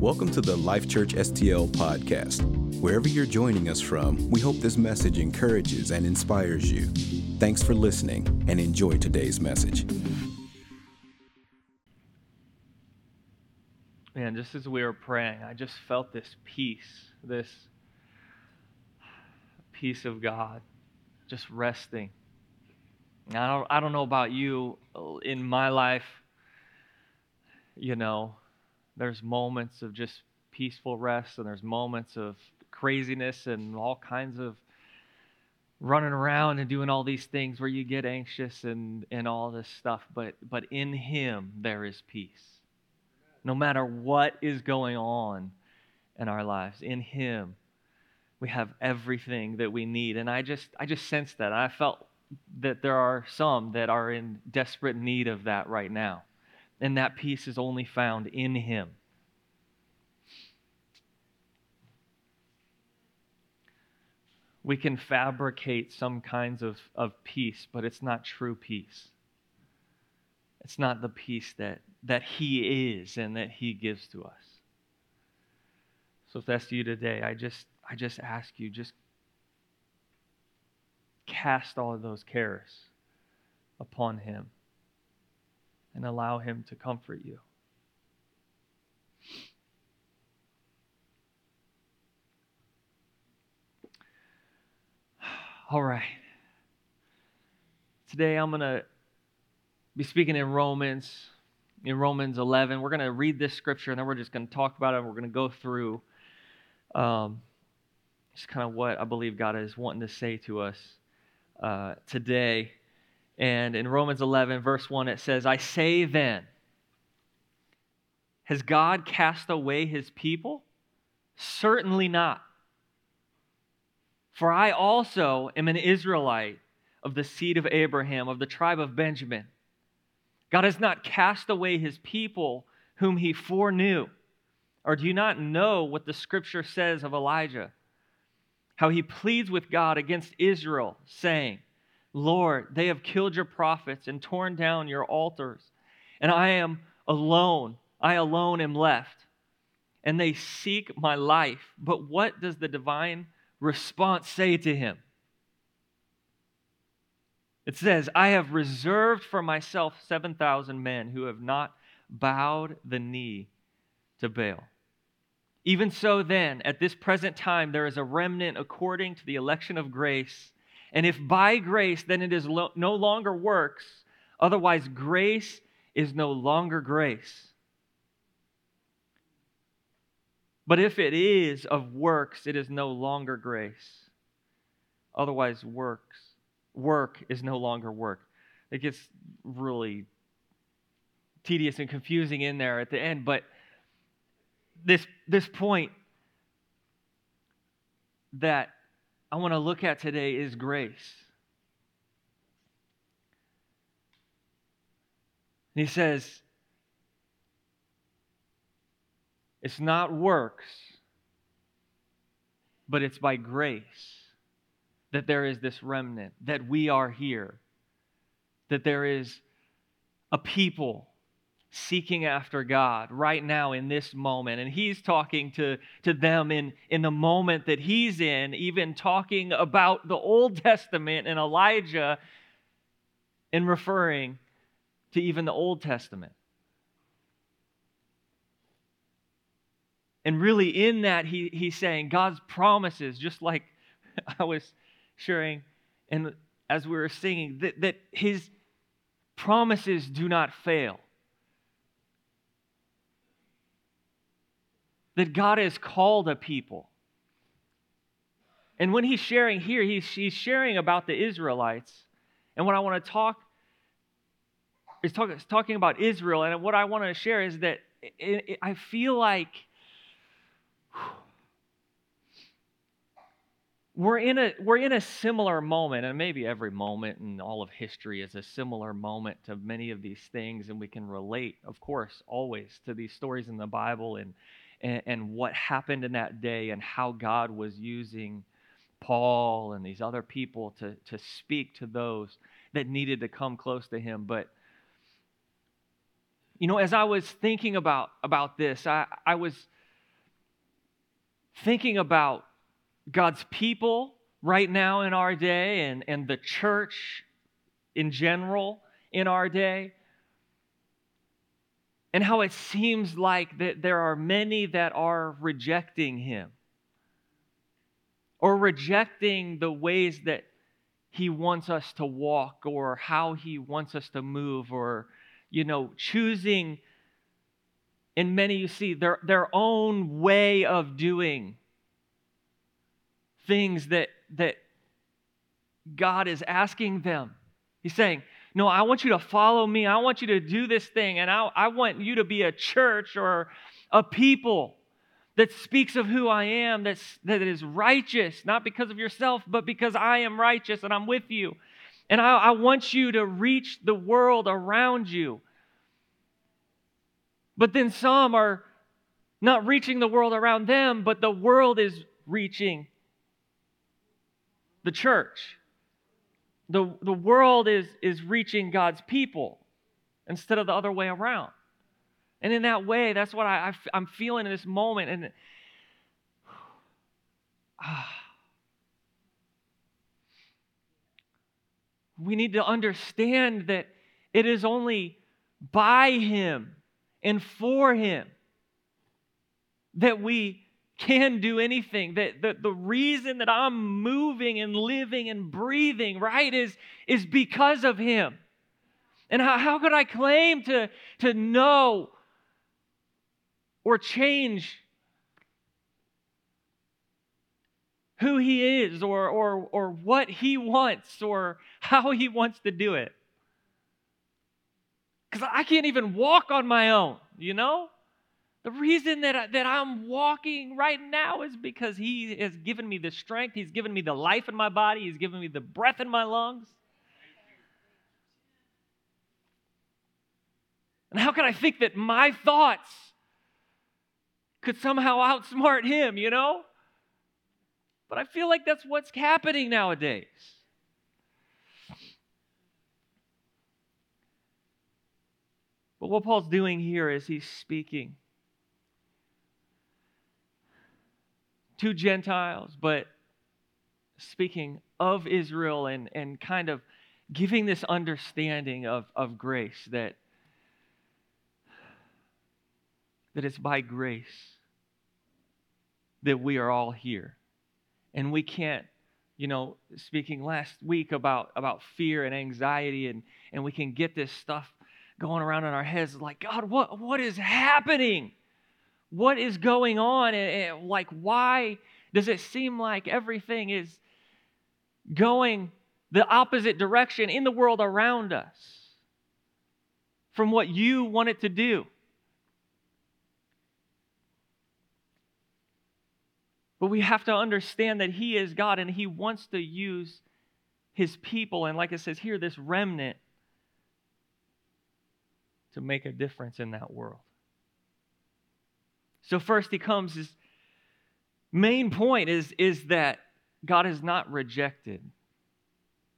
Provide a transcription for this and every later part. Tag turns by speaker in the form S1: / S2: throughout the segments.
S1: Welcome to the LifeChurch STL podcast. Wherever you're joining us from, we hope this message encourages and inspires you. Thanks for listening and enjoy today's message.
S2: Man, just as we were praying, I just felt this peace, this peace of God just resting. I don't, I don't know about you. In my life, you know, there's moments of just peaceful rest, and there's moments of craziness and all kinds of running around and doing all these things where you get anxious and, and all this stuff. But, but in Him, there is peace. No matter what is going on in our lives, in Him, we have everything that we need. And I just, I just sensed that. I felt that there are some that are in desperate need of that right now and that peace is only found in Him. We can fabricate some kinds of, of peace, but it's not true peace. It's not the peace that, that He is and that He gives to us. So if that's you today, I just I just ask you, just cast all of those cares upon Him and allow Him to comfort you. All right. Today I'm going to be speaking in Romans, in Romans 11. We're going to read this scripture and then we're just going to talk about it. We're going to go through um, just kind of what I believe God is wanting to say to us uh, today. And in Romans 11, verse 1, it says, I say then, has God cast away his people? Certainly not. For I also am an Israelite of the seed of Abraham, of the tribe of Benjamin. God has not cast away his people whom he foreknew. Or do you not know what the scripture says of Elijah? How he pleads with God against Israel, saying, Lord, they have killed your prophets and torn down your altars, and I am alone. I alone am left. And they seek my life. But what does the divine response say to him? It says, I have reserved for myself 7,000 men who have not bowed the knee to Baal. Even so, then, at this present time, there is a remnant according to the election of grace. And if by grace, then it is lo- no longer works. Otherwise, grace is no longer grace. But if it is of works, it is no longer grace. Otherwise, works. Work is no longer work. It gets really tedious and confusing in there at the end, but this, this point that I want to look at today is grace. And he says, it's not works, but it's by grace that there is this remnant, that we are here, that there is a people seeking after God right now in this moment. And he's talking to, to them in, in the moment that he's in, even talking about the Old Testament and Elijah and referring to even the Old Testament. And really, in that, he, he's saying God's promises, just like I was sharing and as we were singing, that, that his promises do not fail. That God has called a people. And when he's sharing here, he's, he's sharing about the Israelites. And what I want to talk is talk, talking about Israel. And what I want to share is that it, it, I feel like we're in, a, we're in a similar moment, and maybe every moment in all of history is a similar moment to many of these things, and we can relate, of course, always to these stories in the Bible and, and, and what happened in that day and how God was using Paul and these other people to, to speak to those that needed to come close to him. But, you know, as I was thinking about, about this, I, I was thinking about God's people right now in our day and, and the church in general in our day, and how it seems like that there are many that are rejecting him or rejecting the ways that he wants us to walk or how he wants us to move or you know choosing. In many you see their their own way of doing things that that God is asking them. He's saying no I want you to follow me I want you to do this thing and I, I want you to be a church or a people that speaks of who I am, that's, that is righteous, not because of yourself, but because I am righteous and I'm with you. And I, I want you to reach the world around you. But then some are not reaching the world around them, but the world is reaching the church. The, the world is, is reaching God's people instead of the other way around. And in that way, that's what I, I, am feeling in this moment. And ah, we need to understand that it is only by Him and for Him that we can do anything. That the, the reason that I'm moving and living and breathing, right, is, is because of Him. And how, how could I claim to, to know or change who he is or, or, or what he wants or how he wants to do it. Because I can't even walk on my own, you know? The reason that, I, that I'm walking right now is because he has given me the strength, he's given me the life in my body, he's given me the breath in my lungs. And how can I think that my thoughts could somehow outsmart him, you know? But I feel like that's what's happening nowadays. But what Paul's doing here is he's speaking to Gentiles, but speaking of Israel and, and kind of giving this understanding of, of grace that that it's by grace that we are all here. And we can't, you know, speaking last week about, about fear and anxiety, and, and we can get this stuff going around in our heads like, God, what, what is happening? What is going on? And, and like, why does it seem like everything is going the opposite direction in the world around us from what you want it to do? But we have to understand that He is God and He wants to use His people, and like it says here, this remnant, to make a difference in that world. So, first, He comes, his main point is, is that God has not rejected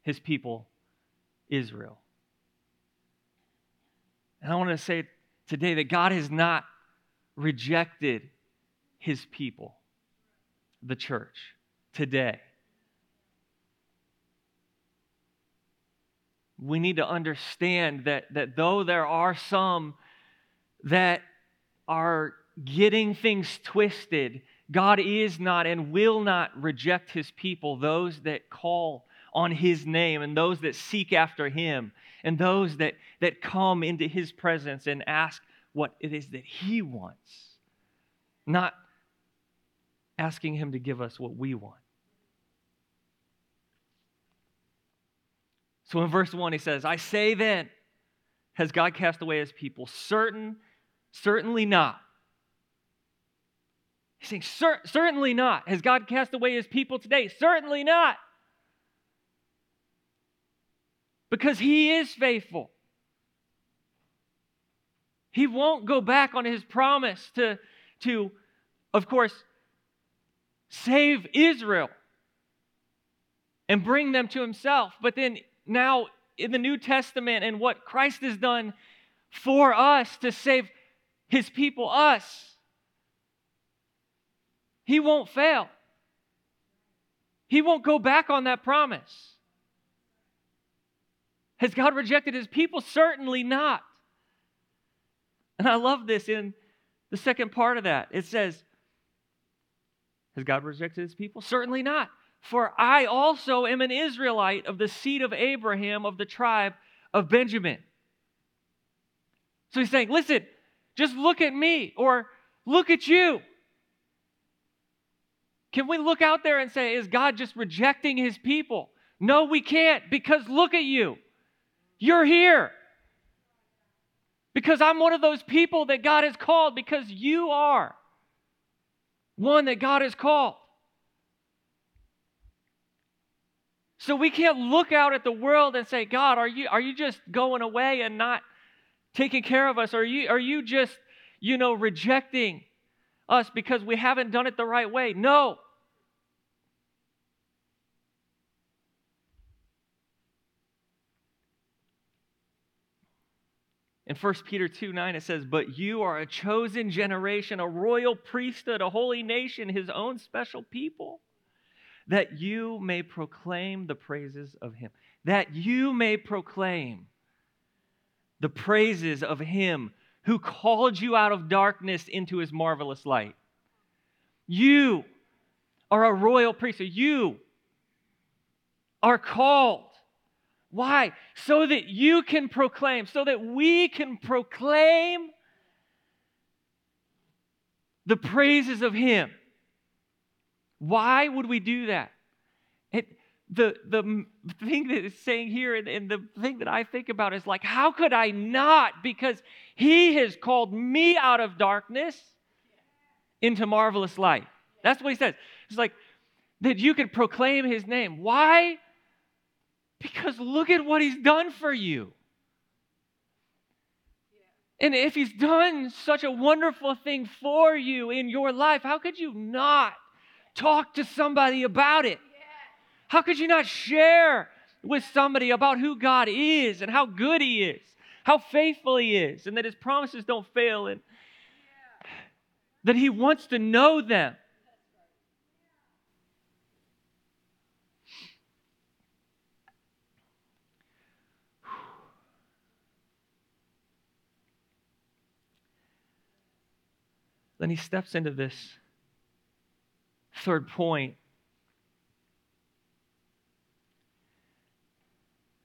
S2: His people, Israel. And I want to say today that God has not rejected His people the church today. We need to understand that, that though there are some that are getting things twisted, God is not and will not reject his people, those that call on his name and those that seek after him and those that, that come into his presence and ask what it is that he wants. Not asking Him to give us what we want. So in verse 1, he says, I say then, has God cast away his people? Certain, certainly not. He's saying, Cer- certainly not. Has God cast away his people today? Certainly not. Because he is faithful. He won't go back on his promise to, to of course, save Israel and bring them to himself. But then now in the New Testament and what Christ has done for us to save his people, us. He won't fail. He won't go back on that promise. Has God rejected his people? Certainly not. And I love this in the second part of that. It says, Has God rejected his people? Certainly not. For I also am an Israelite of the seed of Abraham of the tribe of Benjamin. So he's saying, Listen, just look at me or look at you. Can we look out there and say, is God just rejecting his people? No, we can't because look at you. You're here. Because I'm one of those people that God has called because you are one that God has called. So we can't look out at the world and say, God, are you, are you just going away and not taking care of us? Are you, are you just, you know, rejecting us because we haven't done it the right way? No. In 1 Peter 2 9, it says, But you are a chosen generation, a royal priesthood, a holy nation, his own special people, that you may proclaim the praises of him. That you may proclaim the praises of him who called you out of darkness into his marvelous light. You are a royal priesthood. You are called. Why? So that you can proclaim, so that we can proclaim the praises of him. Why would we do that? The, the thing that is saying here and, and the thing that I think about is like, how could I not? Because he has called me out of darkness into marvelous light. That's what he says. It's like that you can proclaim his name. Why? Because look at what he's done for you. And if he's done such a wonderful thing for you in your life, how could you not talk to somebody about it? How could you not share with somebody about who God is and how good He is, how faithful He is, and that His promises don't fail, and that He wants to know them? Then he steps into this third point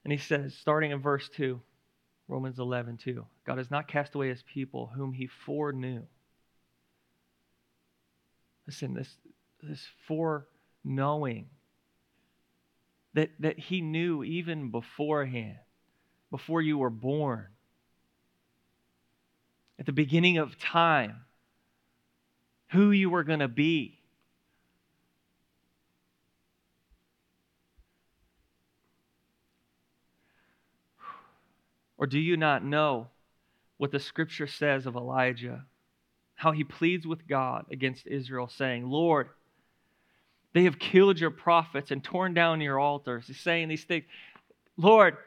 S2: And he says, starting in verse 2, Romans 11, 2, God has not cast away his people whom he foreknew. Listen, this, this foreknowing that, that he knew even beforehand, before you were born, at the beginning of time, who you were going to be. Or do you not know what the scripture says of Elijah? How he pleads with God against Israel, saying, Lord, they have killed your prophets and torn down your altars. He's saying these things. Lord,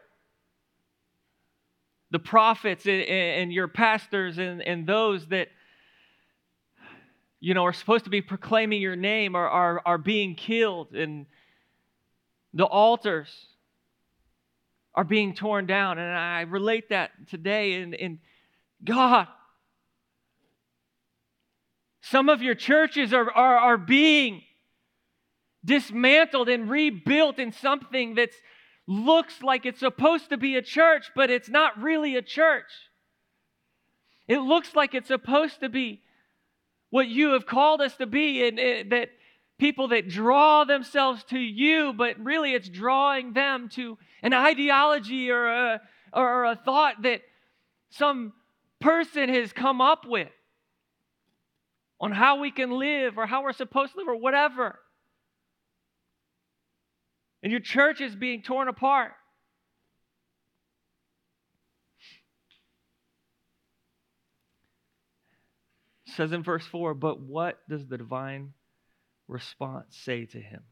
S2: the prophets and, your pastors and, and those that you know are supposed to be proclaiming your name are, are, are being killed and the altars are being torn down. And I relate that today in God. Some of your churches are, are, are being dismantled and rebuilt in something that looks like it's supposed to be a church, but it's not really a church. It looks like it's supposed to be what you have called us to be, and it, that people that draw themselves to you, but really it's drawing them to an ideology or a, or a thought that some person has come up with on how we can live or how we're supposed to live or whatever. And your church is being torn apart. Says in verse 4, but what does the divine response say to him?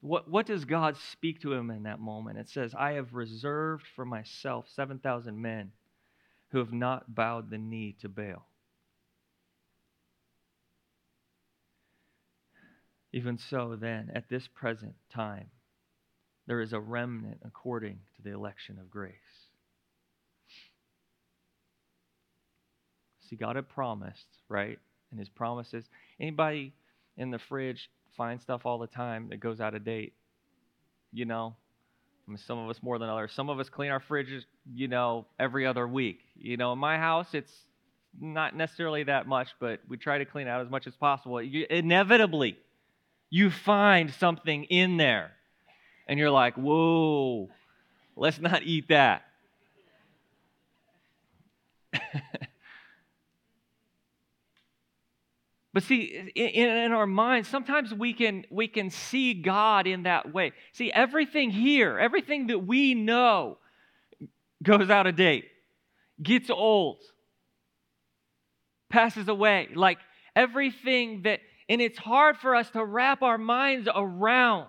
S2: What, what does God speak to him in that moment? It says, I have reserved for myself 7,000 men who have not bowed the knee to Baal. Even so, then, at this present time, there is a remnant according to the election of grace. See, God had promised, right? And his promises. Anybody in the fridge find stuff all the time that goes out of date? You know? I mean, some of us more than others. Some of us clean our fridges, you know, every other week. You know, in my house, it's not necessarily that much, but we try to clean out as much as possible. You, inevitably, you find something in there, and you're like, whoa, let's not eat that. But see, in, in, our minds, sometimes we can, we can see God in that way. See, everything here, everything that we know goes out of date, gets old, passes away. Like everything that, and it's hard for us to wrap our minds around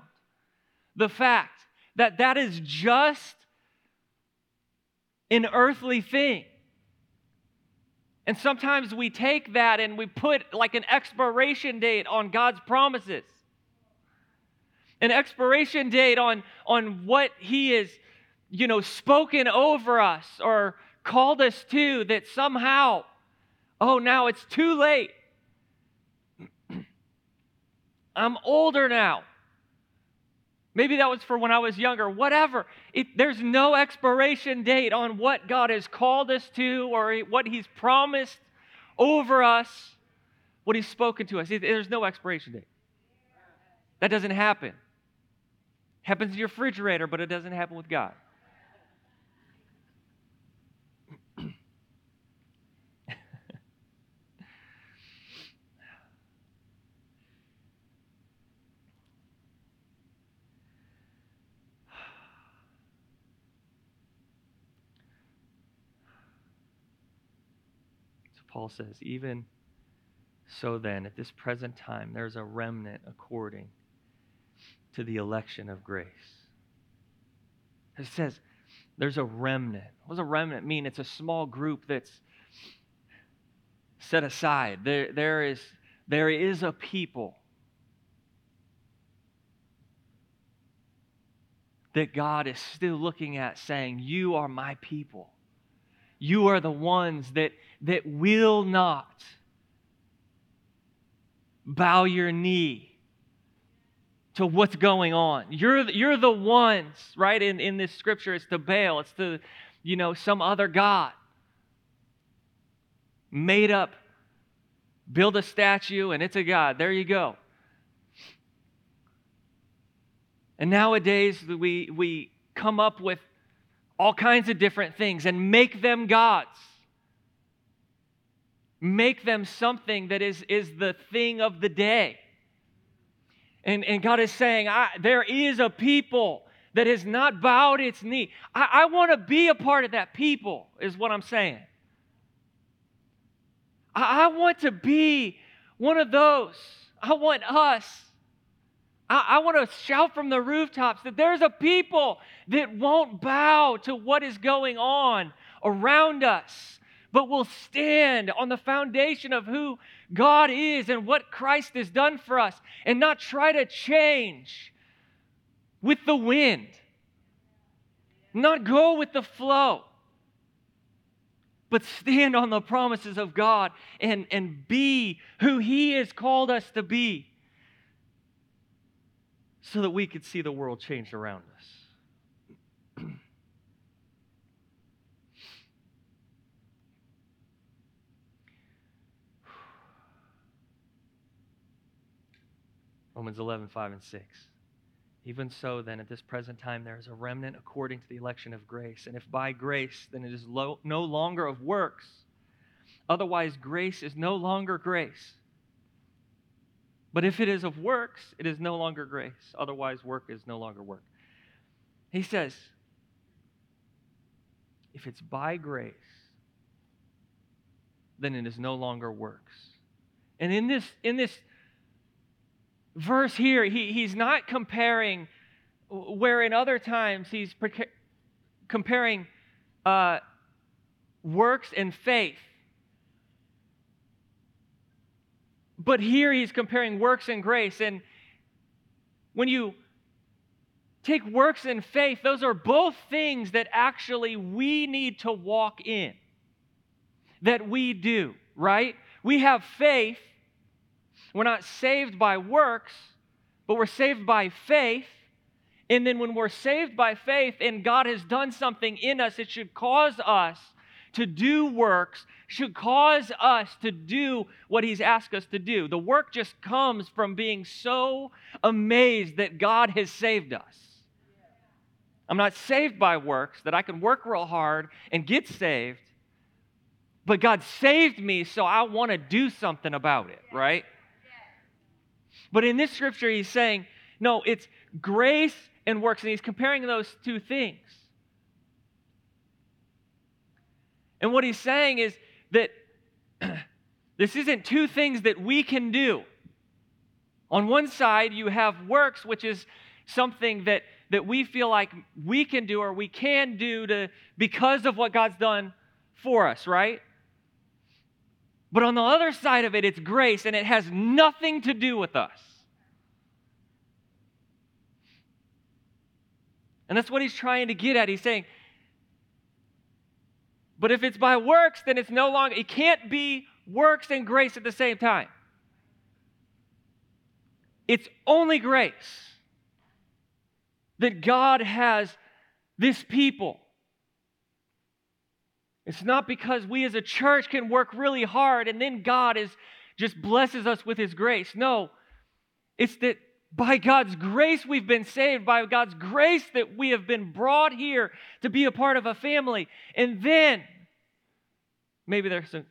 S2: the fact that that is just an earthly thing. And sometimes we take that and we put like an expiration date on God's promises. An expiration date on, on what He has, you know, spoken over us or called us to that somehow, oh, now it's too late. I'm older now. Maybe that was for when I was younger, whatever. It, there's no expiration date on what God has called us to or what He's promised over us, what He's spoken to us. There's no expiration date. That doesn't happen. Happens in your refrigerator, but it doesn't happen with God. Paul says, even so then, at this present time, there's a remnant according to the election of grace. It says there's a remnant. What does a remnant mean? It's a small group that's set aside. There, there, is, there is a people that God is still looking at, saying, You are my people. You are the ones that, that will not bow your knee to what's going on. You're, you're the ones, right? In, in this scripture, it's to Baal, it's to, you know, some other God. Made up, build a statue, and it's a God. There you go. And nowadays, we, we come up with all kinds of different things and make them gods. Make them something that is, is the thing of the day. And, and God is saying, there is a people that has not bowed its knee. I, I want to be a part of that people, is what I'm saying. I, I want to be one of those. I want us I, I want to shout from the rooftops that there's a people that won't bow to what is going on around us, but will stand on the foundation of who God is and what Christ has done for us and not try to change with the wind, not go with the flow but stand on the promises of God and, and be who He has called us to be so that we could see the world change around us. Romans 11, 5 and 6. Even so, then, at this present time, there is a remnant according to the election of grace. And if by grace, then it is lo- no longer of works. Otherwise, grace is no longer grace. But if it is of works, it is no longer grace. Otherwise, work is no longer work. He says, if it's by grace, then it is no longer works. And in this, in this verse here, he, he's not comparing where in other times he's pre- comparing uh, works and faith. But here he's comparing works and grace. And when you take works and faith, those are both things that actually we need to walk in, that we do, right? We have faith. We're not saved by works, but we're saved by faith. And then when we're saved by faith and God has done something in us, it should cause us to do works, should cause us to do what He's asked us to do. The work just comes from being so amazed that God has saved us. I'm not saved by works, that I can work real hard and get saved, but God saved me, so I want to do something about it, right? But in this scripture, He's saying, no, it's grace and works, and He's comparing those two things. And what he's saying is that this isn't two things that we can do. On one side, you have works, which is something that, that we feel like we can do or we can do to, because of what God's done for us, right? But on the other side of it, it's grace, and it has nothing to do with us. And that's what he's trying to get at. He's saying, but if it's by works, then it's no longer, it can't be works and grace at the same time. It's only grace that God has this people. It's not because we as a church can work really hard and then God is just blesses us with his grace. No. It's that by God's grace we've been saved, by God's grace that we have been brought here to be a part of a family. And then Maybe there's some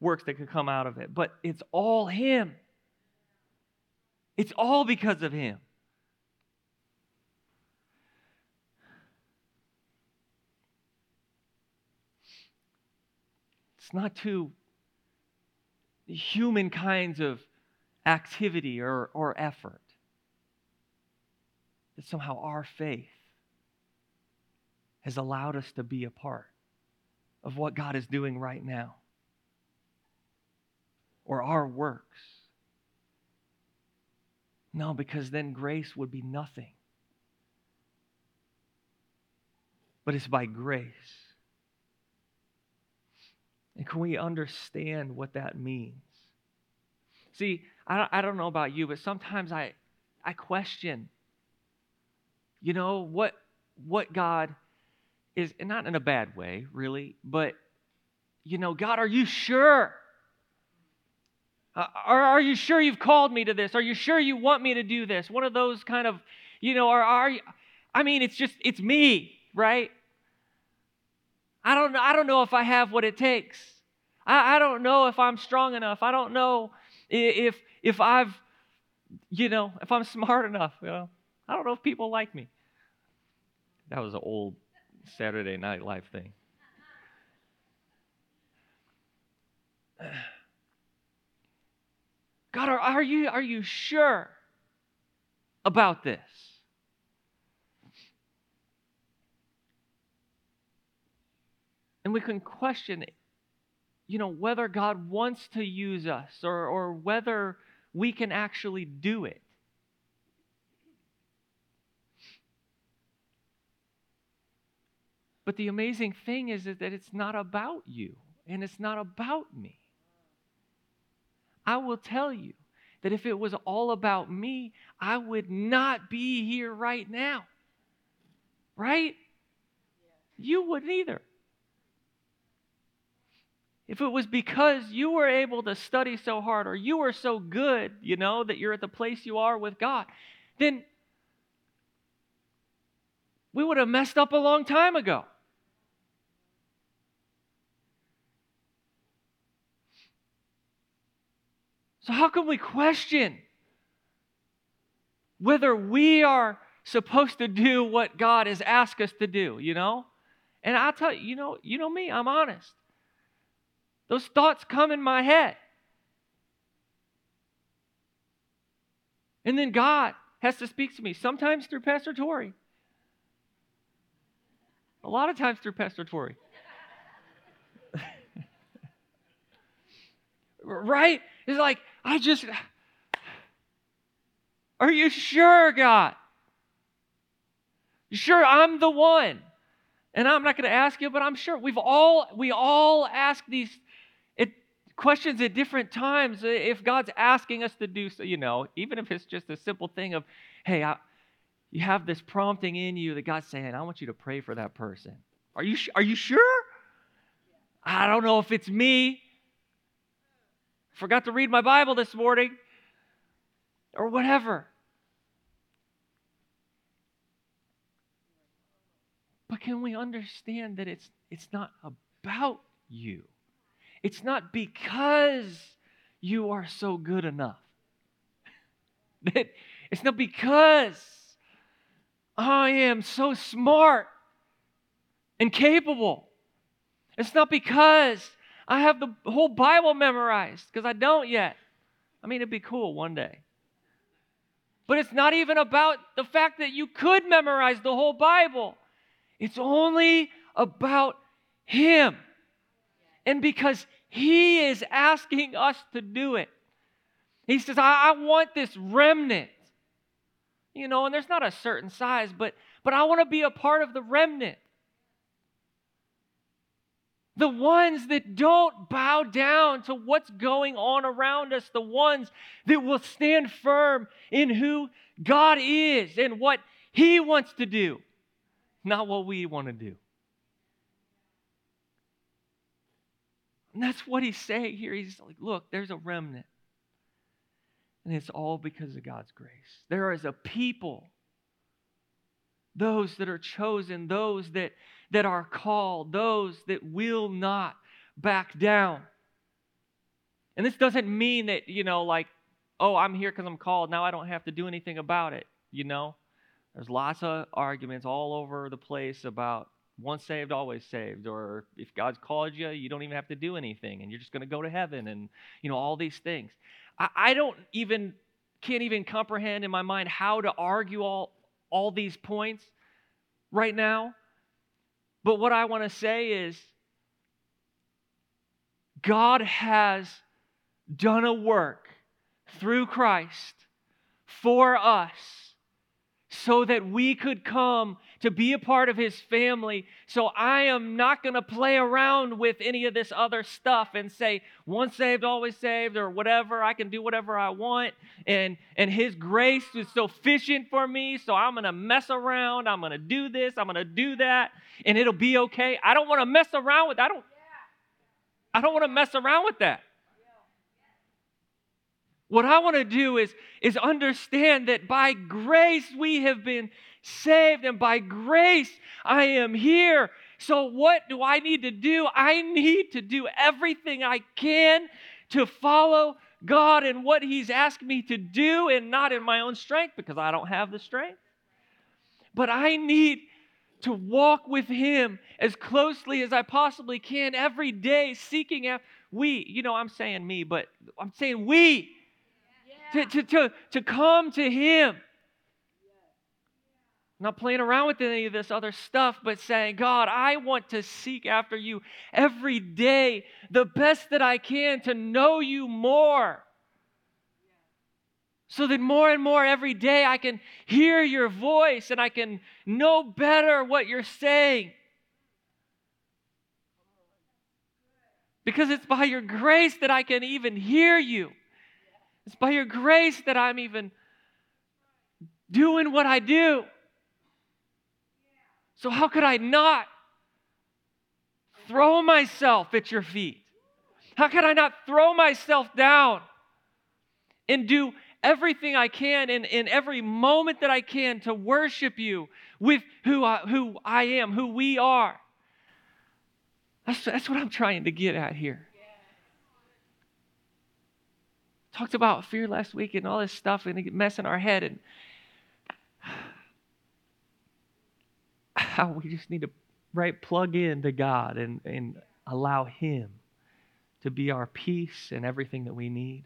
S2: works that could come out of it, but it's all Him. It's all because of Him. It's not two human kinds of activity or, or effort. That somehow our faith has allowed us to be a part of what God is doing right now or our works. No, because then grace would be nothing. But it's by grace. And can we understand what that means? See, I don't, know about you, but sometimes I, I question, you know, what, what God is not in a bad way, really, but, you know, God, are you sure? Uh, are, are you sure you've called me to this? Are you sure you want me to do this? One of those kind of, you know, are, are you, I mean, it's just, it's me, right? I don't, I don't know if I have what it takes. I, I don't know if I'm strong enough. I don't know if, if I've, you know, if I'm smart enough. You know? I don't know if people like me. That was an old Saturday Night Live thing. God, are, are, you, are you sure about this? And we can question, you know, whether God wants to use us or, or whether we can actually do it. But the amazing thing is, that it's not about you and it's not about me. I will tell you that if it was all about me, I would not be here right now. Right? You wouldn't either. If it was because you were able to study so hard or you were so good, you know, that you're at the place you are with God, then we would have messed up a long time ago. So, how can we question whether we are supposed to do what God has asked us to do, you know? And I'll tell you, you know, you know me, I'm honest. Those thoughts come in my head. And then God has to speak to me, sometimes through Pastor Tori. A lot of times through Pastor Tori. right? It's like, I just, Are you sure, God? Sure I'm the one? And I'm not going to ask you, but I'm sure we've all we all ask these it, questions at different times. If God's asking us to do so, you know, even if it's just a simple thing of, hey, I, you have this prompting in you that God's saying, I want you to pray for that person. Are you are you sure? I don't know if it's me. Forgot to read my Bible this morning or whatever. But can we understand that it's, it's not about you? It's not because you are so good enough. that it's not because I am so smart and capable. It's not because I have the whole Bible memorized, because I don't yet. I mean, it'd be cool one day. But it's not even about the fact that you could memorize the whole Bible. It's only about Him. And because He is asking us to do it, He says, I, I want this remnant. You know, and there's not a certain size, but but I want to be a part of the remnant. The ones that don't bow down to what's going on around us, the ones that will stand firm in who God is and what He wants to do not what we want to do. And that's what he's saying here. He's like, look, there's a remnant. And it's all because of God's grace. There is a people, those that are chosen, those that, that are called, those that will not back down. And this doesn't mean that, you know, like, oh, I'm here because I'm called. Now I don't have to do anything about it, you know? There's lots of arguments all over the place about once saved, always saved, or if God's called you, you don't even have to do anything and you're just going to go to heaven and, you know, all these things. I, I don't even, can't even comprehend in my mind how to argue all, all these points right now. But what I want to say is God has done a work through Christ for us so that we could come to be a part of his family. So I am not going to play around with any of this other stuff and say once saved always saved or whatever. I can do whatever I want and and his grace is sufficient for me, so I'm going to mess around, I'm going to do this, I'm going to do that and it'll be okay. I don't want to mess around with I don't I don't want to mess around with that. What I want to do is, is understand that by grace we have been saved, and by grace I am here. So, what do I need to do? I need to do everything I can to follow God and what He's asked me to do, and not in my own strength because I don't have the strength. But I need to walk with Him as closely as I possibly can every day, seeking after we, you know, I'm saying me, but I'm saying we to, to, to, to come to Him. Not playing around with any of this other stuff, but saying, God, I want to seek after you every day, the best that I can to know you more. So that more and more every day I can hear your voice and I can know better what you're saying. Because it's by your grace that I can even hear you. It's by your grace that I'm even doing what I do. So, how could I not throw myself at your feet? How could I not throw myself down and do everything I can in, in every moment that I can to worship you with who I, who I am, who we are? That's, that's what I'm trying to get at here. Talked about fear last week and all this stuff and it mess in our head and how we just need to right plug in to God and, and allow Him to be our peace and everything that we need.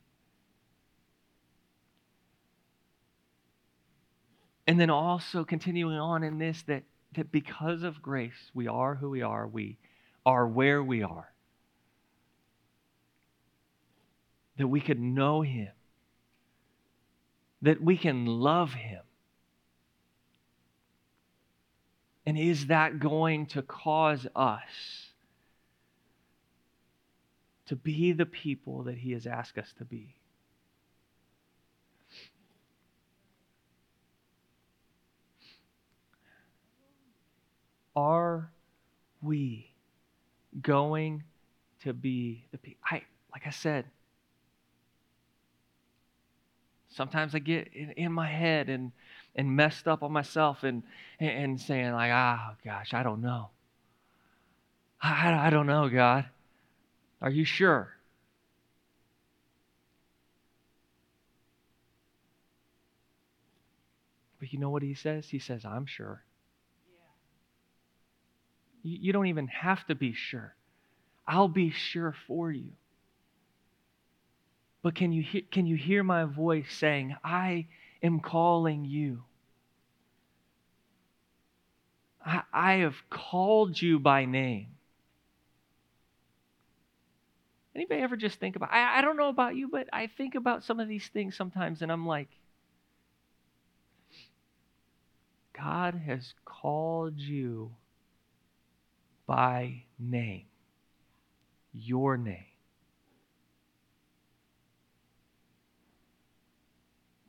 S2: And then also continuing on in this that, that because of grace, we are who we are, we are where we are. That we could know Him, that we can love Him? And is that going to cause us to be the people that He has asked us to be? Are we going to be the people? I, like I said, sometimes I get in, in my head and and messed up on myself and, and saying, like, oh, gosh, I don't know. I, I don't know, God. Are you sure? But you know what he says? He says, I'm sure. Yeah. You, you don't even have to be sure. I'll be sure for you. But can you, he- can you hear my voice saying, I am calling you. I, I have called you by name. Anybody ever just think about I, I don't know about you, but I think about some of these things sometimes and I'm like, God has called you by name, your name.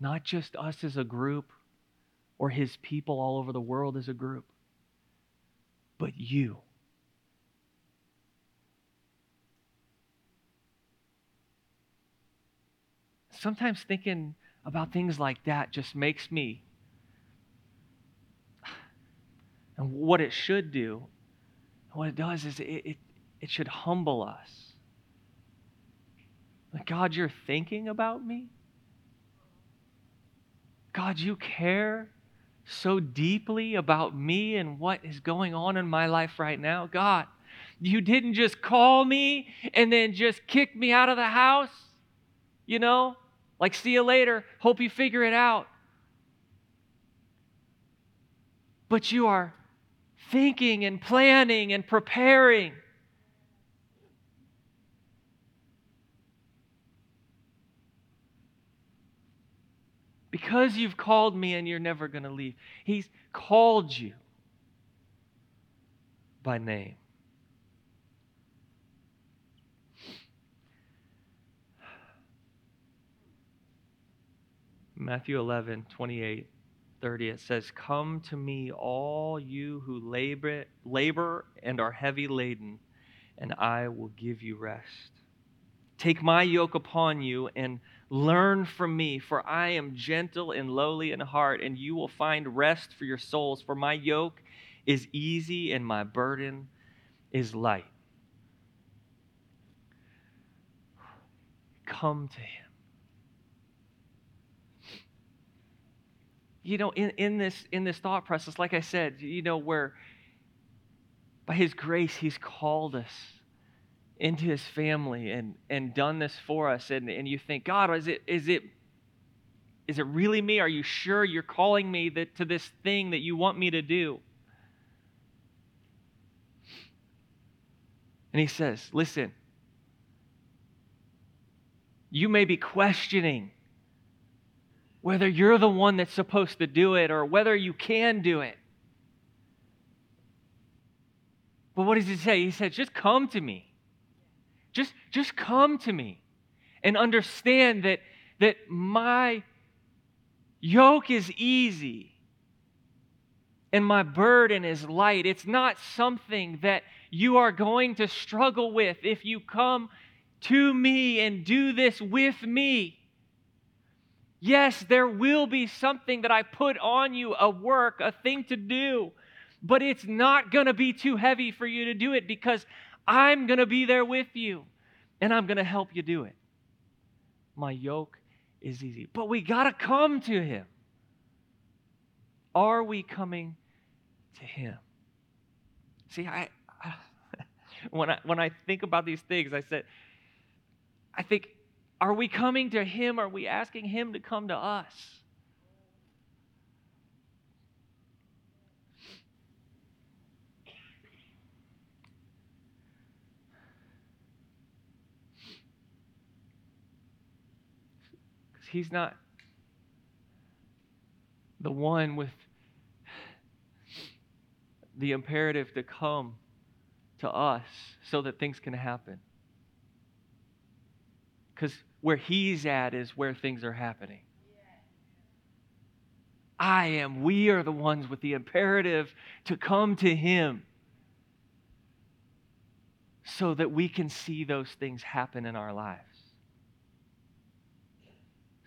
S2: Not just us as a group or his people all over the world as a group, but you. Sometimes thinking about things like that just makes me, and what it should do, what it does is it, it, it should humble us. God, you're thinking about me? God, you care so deeply about me and what is going on in my life right now. God, you didn't just call me and then just kick me out of the house, you know, like, see you later, hope you figure it out. But you are thinking and planning and preparing because you've called me and you're never going to leave. He's called you by name. Matthew 11, 28, 30, it says, Come to me, all you who labor, labor and are heavy laden, and I will give you rest. Take my yoke upon you and Learn from me, for I am gentle and lowly in heart, and you will find rest for your souls. For my yoke is easy and my burden is light. Come to him. You know, in, in this in this thought process, like I said, you know, where by his grace he's called us into his family and, and done this for us. And, and you think god is it is it is it really me? Are you sure you're calling me that, to this thing that you want me to do? And he says listen you may be questioning whether you're the one that's supposed to do it or whether you can do it. But what does he say? He says just come to me just, just come to me and understand that, that my yoke is easy and my burden is light. It's not something that you are going to struggle with if you come to me and do this with me. Yes, there will be something that I put on you, a work, a thing to do, but it's not going to be too heavy for you to do it because I'm going to be there with you and I'm going to help you do it. My yoke is easy. But we got to come to Him. Are we coming to Him? See, I, I when I when I think about these things, I said, I think, are we coming to Him? Are we asking Him to come to us? He's not the one with the imperative to come to us so that things can happen. Because where He's at is where things are happening. I am, we are the ones with the imperative to come to Him so that we can see those things happen in our lives.